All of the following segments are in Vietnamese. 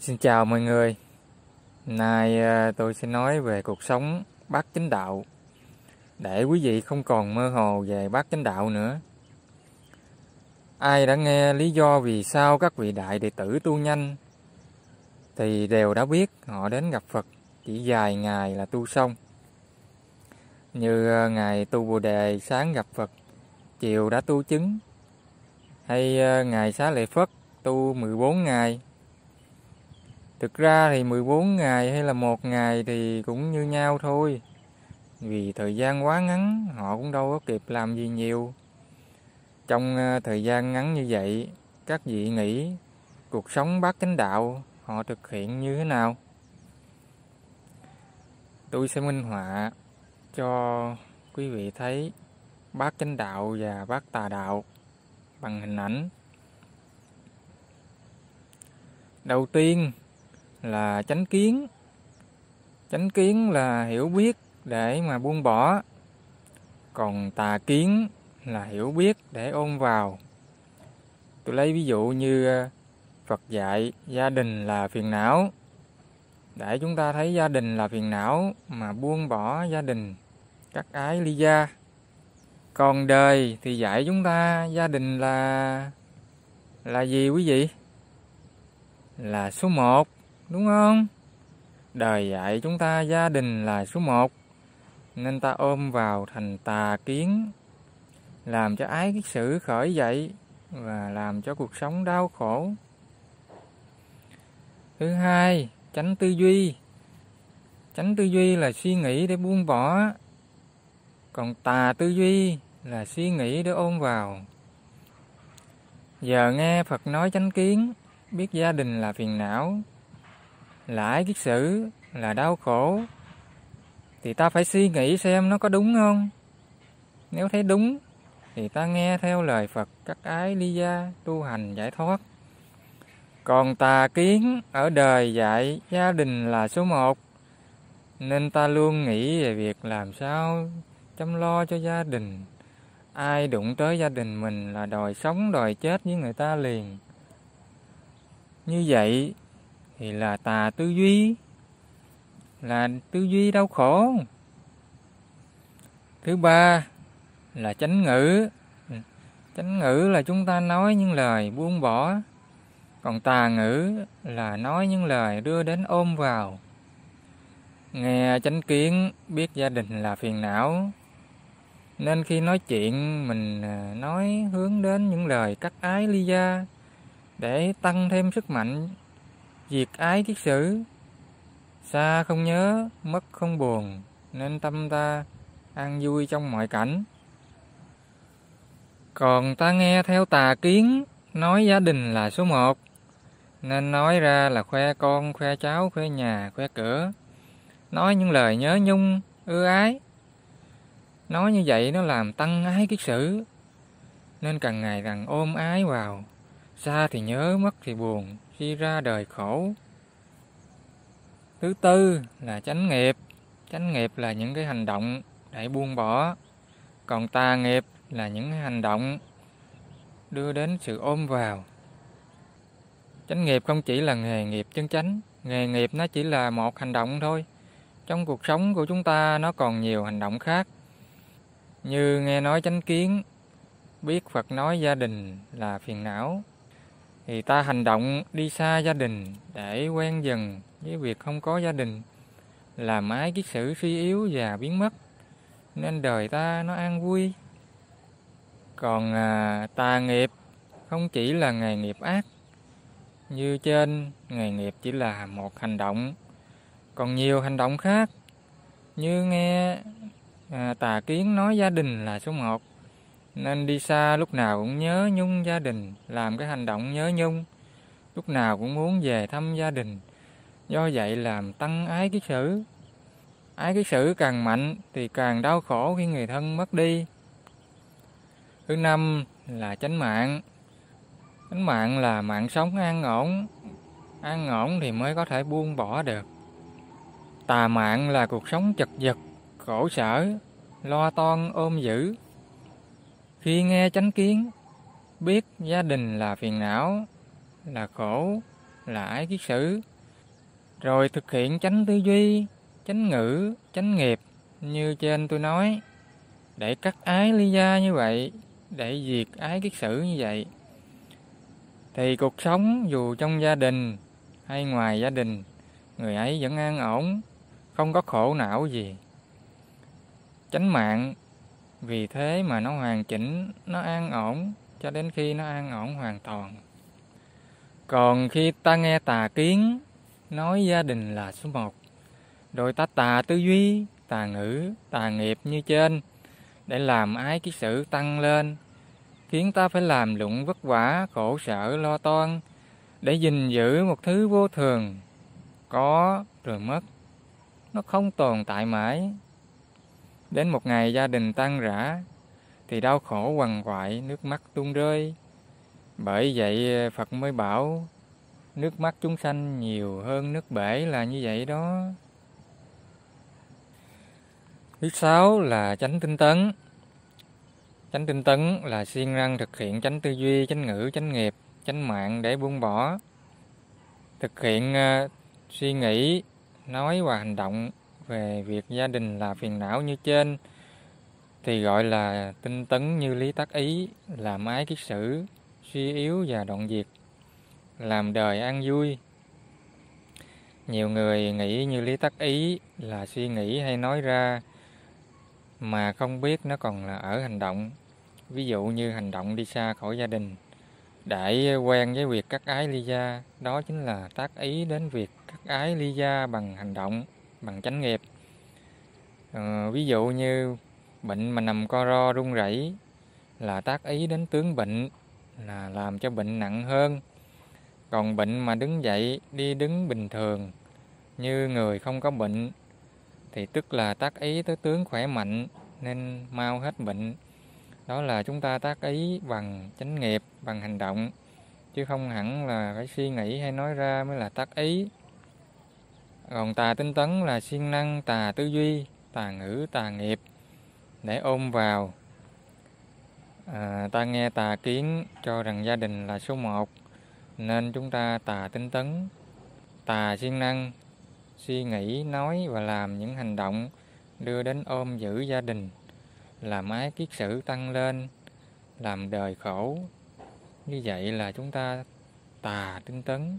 Xin chào mọi người. Nay ờ, tôi sẽ nói về cuộc sống bát chánh đạo để quý vị không còn mơ hồ về bát chánh đạo nữa. Ai đã nghe lý do vì sao các vị đại đệ tử tu nhanh thì đều đã biết họ đến gặp Phật chỉ vài ngày là tu xong. Như ờ, ngày tu Bồ đề sáng gặp Phật, chiều đã tu chứng. Hay ờ, ngày xá lệ Phất tu 14 ngày Thực ra thì 14 ngày hay là một ngày thì cũng như nhau thôi. Vì thời gian quá ngắn, họ cũng đâu có kịp làm gì nhiều. Trong ờ, thời gian ngắn như vậy, các vị nghĩ cuộc sống bát chánh đạo họ thực hiện như thế nào? Tôi sẽ minh họa cho quý vị thấy bát chánh đạo và bát tà đạo bằng hình ảnh. Đầu tiên là chánh kiến. Chánh kiến là hiểu biết để mà buông bỏ. Còn tà kiến là hiểu biết để ôm vào. Tôi lấy ví dụ như ờ, phật dạy gia đình là phiền não. Để chúng ta thấy gia đình là phiền não mà buông bỏ gia đình cắt ái ly gia. Còn đời thì dạy chúng ta gia đình là là gì quý vị? Là số một đúng không? Đời dạy chúng ta gia đình là số một, nên ta ôm vào thành tà kiến, làm cho ái cái sự khởi dậy và làm cho cuộc sống đau khổ. Thứ hai, tránh tư duy. Tránh tư duy là suy nghĩ để buông bỏ, còn tà tư duy là suy nghĩ để ôm vào. Giờ nghe Phật nói chánh kiến, biết gia đình là phiền não, lại kiết sử là đau khổ. Thì ta phải suy nghĩ xem nó có đúng không? Nếu thấy đúng, thì ta nghe theo lời Phật các ái ly gia tu hành giải thoát. Còn tà kiến ở đời dạy gia đình là số một, nên ta luôn nghĩ về việc làm sao chăm lo cho gia đình. Ai đụng tới gia đình mình là đòi sống đòi chết với người ta liền. Như vậy thì là tà tư duy. Là tư duy đau khổ. Thứ ba là chánh ngữ. Chánh ngữ là chúng ta nói những lời buông bỏ. Còn tà ngữ là nói những lời đưa đến ôm vào. Nghe chánh kiến, biết gia đình là phiền não. Nên khi nói chuyện, mình à, nói hướng đến những lời cắt ái ly gia để tăng thêm sức mạnh việc ái kiết sử Xa không nhớ, mất không buồn Nên tâm ta an vui trong mọi cảnh. Còn ta nghe theo tà kiến Nói gia đình là số một Nên nói ra là khoe con, khoe cháu, khoe nhà, khoe cửa. Nói những lời nhớ nhung, ưa ái. Nói như vậy nó làm tăng ái kiết sử Nên càng ngày càng ôm ái vào. Xa thì nhớ, mất thì buồn khi ra đời khổ. Thứ tư là chánh nghiệp. Chánh nghiệp là những cái hành động để buông bỏ. Còn tà nghiệp là những hành động đưa đến sự ôm vào. Chánh nghiệp không chỉ là nghề nghiệp chân chánh. Nghề nghiệp nó chỉ là một hành động thôi. Trong cuộc sống của chúng ta, nó còn nhiều hành động khác. Như nghe nói chánh kiến, biết phật nói gia đình là phiền não thì ta hành động đi xa gia đình để quen dần với việc không có gia đình làm mái kiết sử suy yếu và biến mất. Nên đời ta nó an vui. Còn à, tà nghiệp không chỉ là nghề nghiệp ác. Như trên nghề nghiệp chỉ là một hành động. Còn nhiều hành động khác. Như nghe à, tà kiến nói gia đình là số một nên đi xa lúc nào cũng nhớ nhung gia đình, làm cái hành động nhớ nhung. Lúc nào cũng muốn về thăm gia đình. Do vậy làm tăng ái kiết sử. Ái kiết sử càng mạnh thì càng đau khổ khi người thân mất đi. Thứ năm là chánh mạng. Chánh mạng là mạng sống an ổn. An ổn thì mới có thể buông bỏ được. Tà mạng là cuộc sống chật vật, khổ sở, lo toan, ôm giữ khi nghe chánh kiến, biết gia đình là phiền não, là khổ, là ái kiết sử. Rồi thực hiện chánh tư duy, chánh ngữ, chánh nghiệp như trên tôi nói. Để cắt ái ly gia như vậy, để diệt ái kiết sử như vậy. Thì cuộc sống dù trong gia đình hay ngoài gia đình, người ấy vẫn an ổn, không có khổ não gì. Chánh mạng vì thế mà nó hoàn chỉnh, nó an ổn cho đến khi nó an ổn hoàn toàn. Còn khi ta nghe tà kiến nói gia đình là số một, rồi ta tà tư duy, tà ngữ, tà nghiệp như trên để làm ái cái sự tăng lên, khiến ta phải làm lụng vất vả, khổ sở, lo toan để gìn giữ một thứ vô thường, có rồi mất. Nó không tồn tại mãi, Đến một ngày gia đình tan rã, thì đau khổ quằn quại, nước mắt tuôn rơi. Bởi vậy Phật mới bảo nước mắt chúng sanh nhiều hơn nước bể là như vậy đó. Thứ sáu là chánh tinh tấn. Chánh tinh tấn là siêng năng thực hiện chánh tư duy, chánh ngữ, chánh nghiệp, chánh mạng để buông bỏ. Thực hiện uh, suy nghĩ, nói và hành động về việc gia đình là phiền não như trên thì gọi là tinh tấn như lý tác ý, làm ái kiết sử, suy yếu và đoạn diệt, làm đời an vui. Nhiều người nghĩ như lý tác ý là suy nghĩ hay nói ra mà không biết nó còn là ở hành động. Ví dụ như hành động đi xa khỏi gia đình, để quen với việc cắt ái ly gia, đó chính là tác ý đến việc cắt ái ly gia bằng hành động bằng chánh nghiệp. Ờ, ví dụ như bệnh mà nằm co ro run rẩy là tác ý đến tướng bệnh là làm cho bệnh nặng hơn. Còn bệnh mà đứng dậy đi đứng bình thường như người không có bệnh thì tức là tác ý tới tướng khỏe mạnh nên mau hết bệnh. Đó là chúng ta tác ý bằng chánh nghiệp bằng hành động chứ không hẳn là phải suy nghĩ hay nói ra mới là tác ý còn tà tinh tấn là siêng năng tà tư duy, tà ngữ, tà nghiệp để ôm vào. À, ta nghe tà kiến cho rằng gia đình là số một nên chúng ta tà tinh tấn, tà siêng năng, suy nghĩ, nói và làm những hành động đưa đến ôm giữ gia đình, làm ái kiết sử tăng lên, làm đời khổ. Như vậy là chúng ta tà tinh tấn.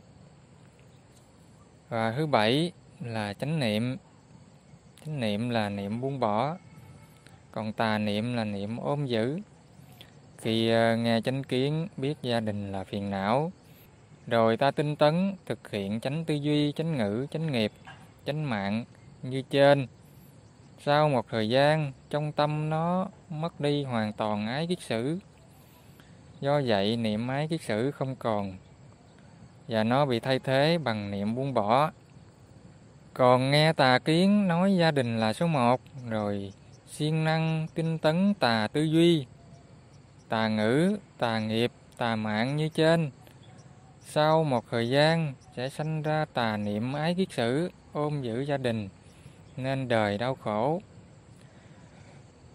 Và thứ bảy là chánh niệm. Chánh niệm là niệm buông bỏ, còn tà niệm là niệm ôm giữ. Khi ờ, nghe chánh kiến, biết gia đình là phiền não, rồi ta tinh tấn thực hiện chánh tư duy, chánh ngữ, chánh nghiệp, chánh mạng như trên. Sau một thời gian, trong tâm nó mất đi hoàn toàn ái kiết sử. Do vậy, niệm ái kiết sử không còn, và nó bị thay thế bằng niệm buông bỏ còn nghe tà kiến nói gia đình là số một, rồi siêng năng tinh tấn tà tư duy, tà ngữ, tà nghiệp, tà mạng như trên. Sau một thời gian sẽ sanh ra tà niệm ái kiết sử, ôm giữ gia đình, nên đời đau khổ.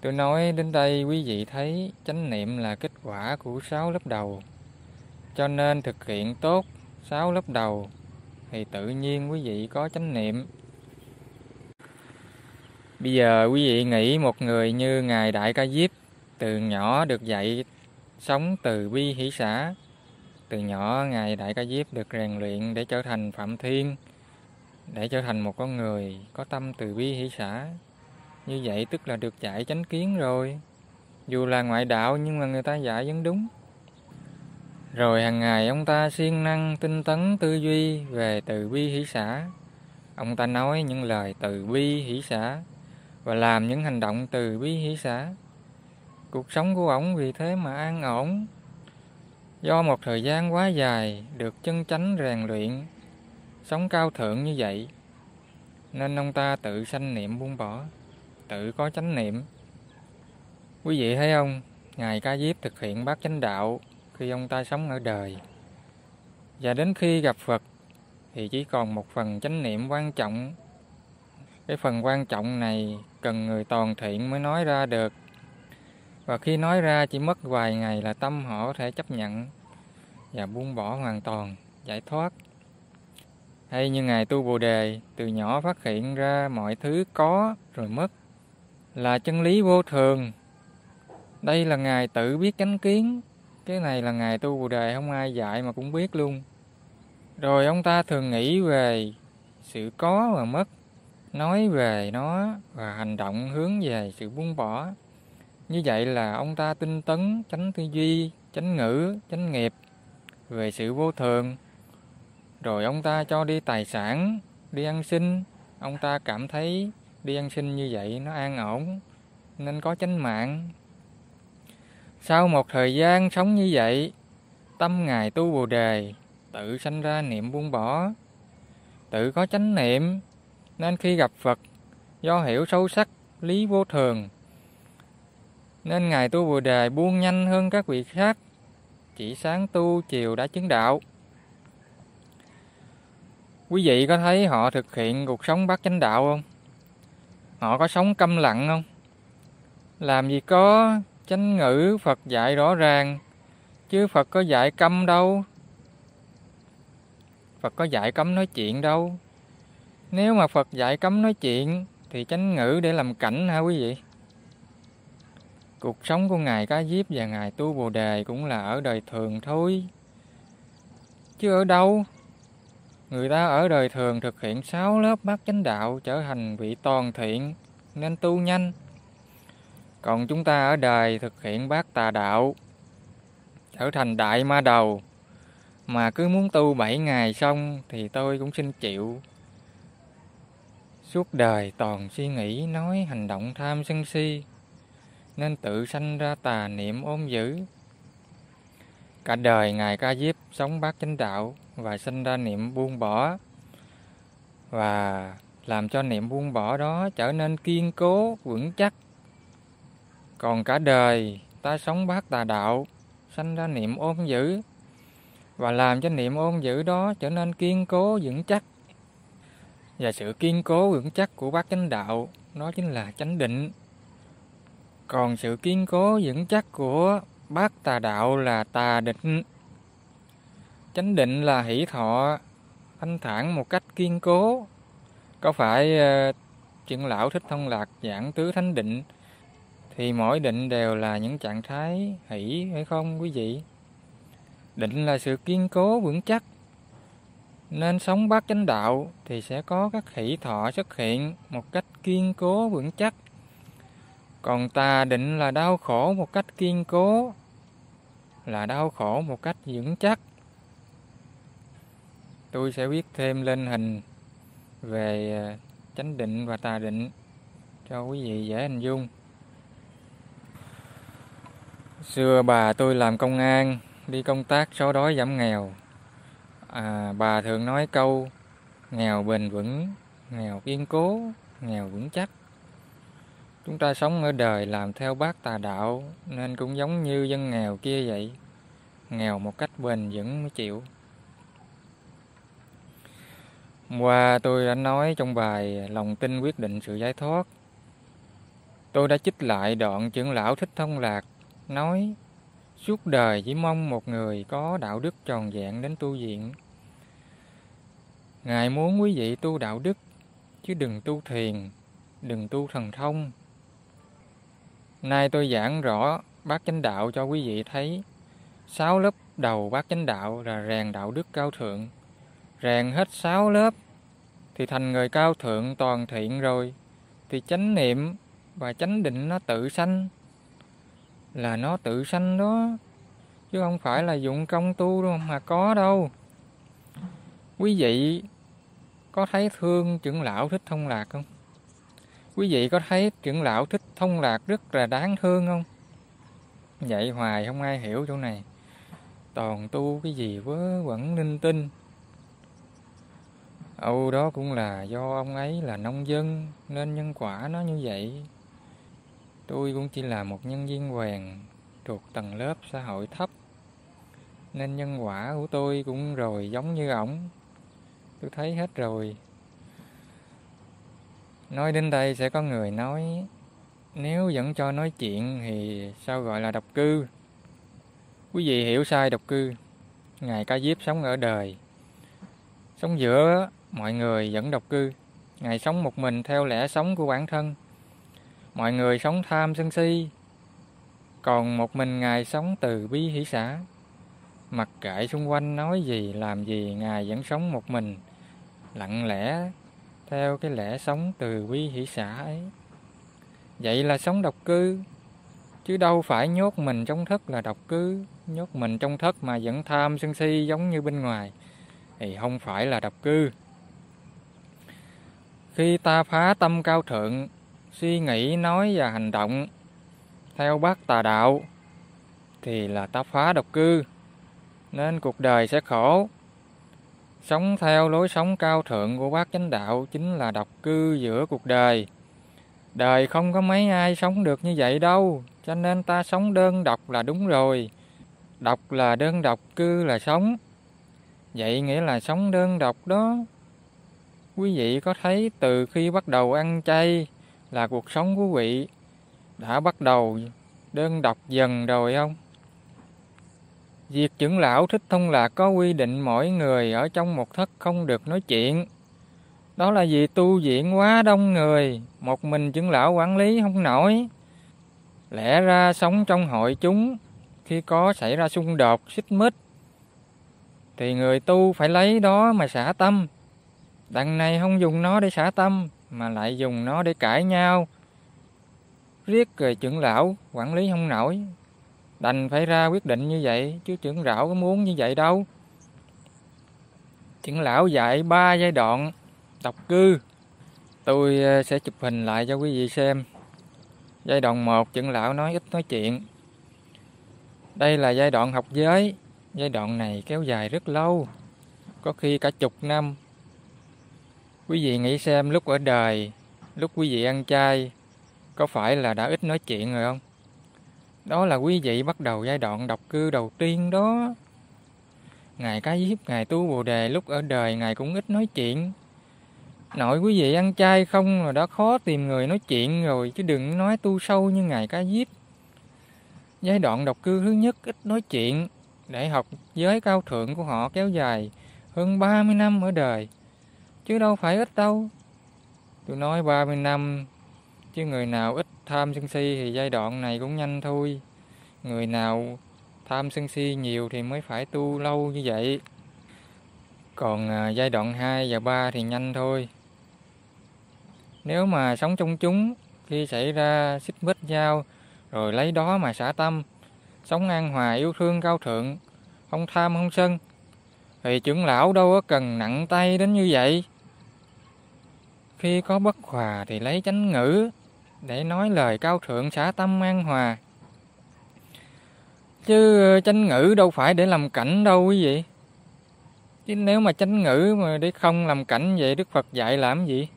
Tôi nói đến đây quý vị thấy chánh niệm là kết quả của sáu lớp đầu. Cho nên thực hiện tốt sáu lớp đầu thì tự nhiên quý vị có chánh niệm. Bây giờ quý vị nghĩ một người như Ngài Đại Ca Diếp từ nhỏ được dạy sống từ bi hỷ xã. Từ nhỏ Ngài Đại Ca Diếp được rèn luyện để trở thành Phạm Thiên, để trở thành một con người có tâm từ bi hỷ xã. Như vậy tức là được dạy chánh kiến rồi. Dù là ngoại đạo nhưng mà người ta dạy vẫn đúng. Rồi hàng ngày ông ta siêng năng tinh tấn tư duy về từ bi hỷ xã. Ông ta nói những lời từ bi hỷ xã và làm những hành động từ bi hỷ xã. Cuộc sống của ổng vì thế mà an ổn. Do một thời gian quá dài được chân chánh rèn luyện, sống cao thượng như vậy, nên ông ta tự sanh niệm buông bỏ, tự có chánh niệm. Quý vị thấy không, Ngài Ca Diếp thực hiện bát chánh đạo khi ông ta sống ở đời. Và đến khi gặp Phật thì chỉ còn một phần chánh niệm quan trọng. Cái phần quan trọng này cần người toàn thiện mới nói ra được. Và khi nói ra chỉ mất vài ngày là tâm họ có thể chấp nhận và buông bỏ hoàn toàn, giải thoát. hay như Ngài Tu Bồ Đề từ nhỏ phát hiện ra mọi thứ có rồi mất là chân lý vô thường. Đây là Ngài tự biết chánh kiến, cái này là ngày Tu Bồ Đề không ai dạy mà cũng biết luôn. Rồi ông ta thường nghĩ về sự có và mất, nói về nó và hành động hướng về sự buông bỏ. Như vậy là ông ta tinh tấn, tránh tư duy, tránh ngữ, tránh nghiệp về sự vô thường. Rồi ông ta cho đi tài sản, đi ăn xin, ông ta cảm thấy đi ăn xin như vậy nó an ổn, nên có chánh mạng. Sau một thời gian sống như vậy, tâm Ngài tu Bồ Đề tự sanh ra niệm buông bỏ, tự có chánh niệm, nên khi gặp Phật, do hiểu sâu sắc lý vô thường, nên Ngài tu Bồ Đề buông nhanh hơn các vị khác, chỉ sáng tu chiều đã chứng đạo. Quý vị có thấy họ thực hiện cuộc sống bát chánh đạo không? Họ có sống câm lặng không? Làm gì có chánh ngữ Phật dạy rõ ràng, chứ Phật có dạy câm đâu. Phật có dạy cấm nói chuyện đâu. Nếu mà Phật dạy cấm nói chuyện thì chánh ngữ để làm cảnh hả quý vị? Cuộc sống của Ngài Cá Diếp và Ngài Tu Bồ Đề cũng là ở đời thường thôi. Chứ ở đâu? Người ta ở đời thường thực hiện sáu lớp bát chánh đạo trở thành vị toàn thiện nên tu nhanh. Còn chúng ta ở đời thực hiện bát tà đạo trở thành đại ma đầu mà cứ muốn tu bảy ngày xong thì tôi cũng xin chịu. Suốt đời toàn suy nghĩ, nói, hành động tham sân si, nên tự sanh ra tà niệm ôm dữ. Cả đời Ngài Ca Diếp sống bát chánh đạo và sinh ra niệm buông bỏ và làm cho niệm buông bỏ đó trở nên kiên cố, vững chắc. Còn cả đời ta sống bác tà đạo, sanh ra niệm ôm dữ và làm cho niệm ôn giữ đó trở nên kiên cố vững chắc. Và sự kiên cố vững chắc của bác chánh đạo nó chính là chánh định. Còn sự kiên cố vững chắc của bác tà đạo là tà định. Chánh định là hỷ thọ thanh thản một cách kiên cố. Có phải ờ, uh, trưởng lão thích thông lạc giảng tứ thánh định thì mỗi định đều là những trạng thái hỷ hay không quý vị? Định là sự kiên cố vững chắc. Nên sống bát chánh đạo thì sẽ có các hỷ thọ xuất hiện một cách kiên cố vững chắc. Còn tà định là đau khổ một cách kiên cố, là đau khổ một cách vững chắc. Tôi sẽ viết thêm lên hình về ờ, chánh định và tà định cho quý vị dễ hình dung. Xưa bà tôi làm công an đi công tác xóa đói giảm nghèo. À, bà thường nói câu nghèo bền vững nghèo kiên cố nghèo vững chắc. Chúng ta sống ở đời làm theo bác tà đạo nên cũng giống như dân nghèo kia vậy. Nghèo một cách bền vững mới chịu. Qua tôi đã nói trong bài lòng tin quyết định sự giải thoát. Tôi đã chích lại đoạn trưởng lão thích thông lạc nói Suốt đời chỉ mong một người có đạo đức tròn vẹn đến tu viện. Ngài muốn quý vị tu đạo đức, chứ đừng tu thiền, đừng tu thần thông. Nay tôi giảng rõ bát chánh đạo cho quý vị thấy. Sáu lớp đầu bát chánh đạo là rèn đạo đức cao thượng. Rèn hết sáu lớp thì thành người cao thượng toàn thiện rồi. Thì chánh niệm và chánh định nó tự sanh là nó tự sanh đó, chứ không phải là dụng công tu đâu mà có đâu. Quý vị có thấy thương trưởng lão thích thông lạc không? Quý vị có thấy trưởng lão thích thông lạc rất là đáng thương không? Vậy hoài không ai hiểu chỗ này. Toàn tu cái gì vớ vẫn linh tinh. Âu đó cũng là do ông ấy là nông dân, nên nhân quả nó như vậy. Tôi cũng chỉ là một nhân viên hoàng thuộc tầng lớp xã hội thấp nên nhân quả của tôi cũng rồi giống như ổng. Tôi thấy hết rồi. Nói đến đây sẽ có người nói, nếu vẫn cho nói chuyện thì sao gọi là độc cư? Quý vị hiểu sai độc cư. Ngài Ca Diếp sống ở đời. Sống giữa, mọi người vẫn độc cư. Ngài sống một mình theo lẽ sống của bản thân. Mọi người sống tham sân si, còn một mình Ngài sống từ bi hỷ xã. Mặc kệ xung quanh nói gì, làm gì, Ngài vẫn sống một mình, lặng lẽ theo cái lẽ sống từ bi hỷ xã ấy. Vậy là sống độc cư, chứ đâu phải nhốt mình trong thất là độc cư, nhốt mình trong thất mà vẫn tham sân si giống như bên ngoài, thì không phải là độc cư. Khi ta phá tâm cao thượng, suy nghĩ, nói và hành động theo bác tà đạo, thì là ta phá độc cư, nên cuộc đời sẽ khổ. Sống theo lối sống cao thượng của bác chánh đạo chính là độc cư giữa cuộc đời. Đời không có mấy ai sống được như vậy đâu, cho nên ta sống đơn độc là đúng rồi. Độc là đơn độc, cư là sống. Vậy nghĩa là sống đơn độc đó. Quý vị có thấy từ khi bắt đầu ăn chay là cuộc sống của quý vị đã bắt đầu đơn độc dần rồi không? Việc trưởng lão Thích Thông Lạc có quy định mỗi người ở trong một thất không được nói chuyện. Đó là vì tu viện quá đông người, một mình trưởng lão quản lý không nổi. Lẽ ra sống trong hội chúng, khi có xảy ra xung đột, xích mích, thì người tu phải lấy đó mà xả tâm. Đằng này không dùng nó để xả tâm, mà lại dùng nó để cãi nhau. Riết rồi trưởng lão quản lý không nổi, đành phải ra quyết định như vậy, chứ trưởng lão có muốn như vậy đâu. Trưởng lão dạy ba giai đoạn độc cư. Tôi ờ, sẽ chụp hình lại cho quý vị xem. Giai đoạn 1, trưởng lão nói ít nói chuyện. Đây là giai đoạn học giới. Giai đoạn này kéo dài rất lâu, có khi cả chục năm. Quý vị nghĩ xem lúc ở đời, lúc quý vị ăn chay, có phải là đã ít nói chuyện rồi không? Đó là quý vị bắt đầu giai đoạn độc cư đầu tiên đó. Ngài Cá Diếp, Ngài Tu Bồ Đề lúc ở đời Ngài cũng ít nói chuyện. Nội quý vị ăn chay không là đã khó tìm người nói chuyện rồi chứ đừng nói tu sâu như Ngài Cá Diếp. Giai đoạn độc cư thứ nhất ít nói chuyện để học giới cao thượng của họ kéo dài hơn 30 năm ở đời. Chứ đâu phải ít đâu. Tôi nói 30 năm chứ người nào ít tham sân si thì giai đoạn này cũng nhanh thôi. Người nào tham sân si nhiều thì mới phải tu lâu như vậy. Còn à, giai đoạn 2 và 3 thì nhanh thôi. Nếu mà sống trong chúng, khi xảy ra xích mích nhau, rồi lấy đó mà xả tâm, sống an hòa yêu thương cao thượng, không tham không sân, thì trưởng lão đâu có cần nặng tay đến như vậy. Khi có bất hòa thì lấy chánh ngữ để nói lời cao thượng xã tâm an hòa. Chứ chánh ngữ đâu phải để làm cảnh đâu quý vị. Chứ nếu mà chánh ngữ mà để không làm cảnh vậy, Đức Phật dạy làm gì?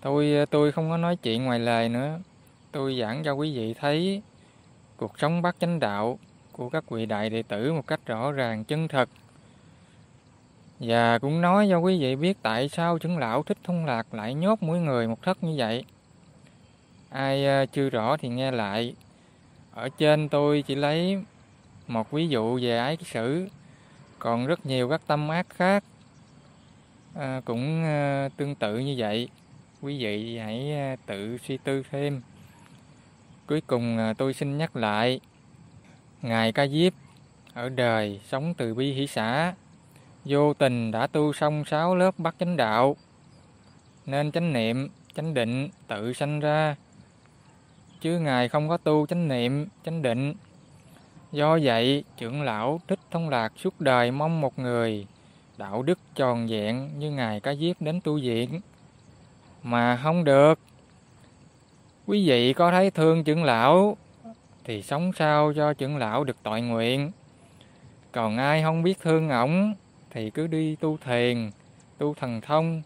Tôi tôi không có nói chuyện ngoài lời nữa. Tôi giảng cho quý vị thấy cuộc sống bát chánh đạo của các vị đại đệ tử một cách rõ ràng, chân thật. Và cũng nói cho quý vị biết tại sao chứng lão thích thông lạc lại nhốt mỗi người một thất như vậy. Ai ờ, chưa rõ thì nghe lại. Ở trên tôi chỉ lấy một ví dụ về ái sử, còn rất nhiều các tâm ác khác à, cũng à, tương tự như vậy. Quý vị hãy à, tự suy tư thêm. Cuối cùng à, tôi xin nhắc lại, Ngài Ca Diếp ở đời sống từ bi hỷ xã, vô tình đã tu xong sáu lớp bắt chánh đạo, nên chánh niệm, chánh định tự sanh ra, chứ Ngài không có tu chánh niệm, chánh định. Do vậy, trưởng lão Thích Thông Lạc suốt đời mong một người đạo đức tròn vẹn như Ngài Cá Diếp đến tu viện. Mà không được. Quý vị có thấy thương trưởng lão thì sống sao cho trưởng lão được tội nguyện. Còn ai không biết thương ổng thì cứ đi tu thiền, tu thần thông,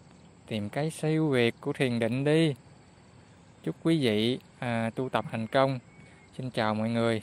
tìm cái siêu việt của thiền định đi. Chúc quý vị à, tu tập thành công. Xin chào mọi người.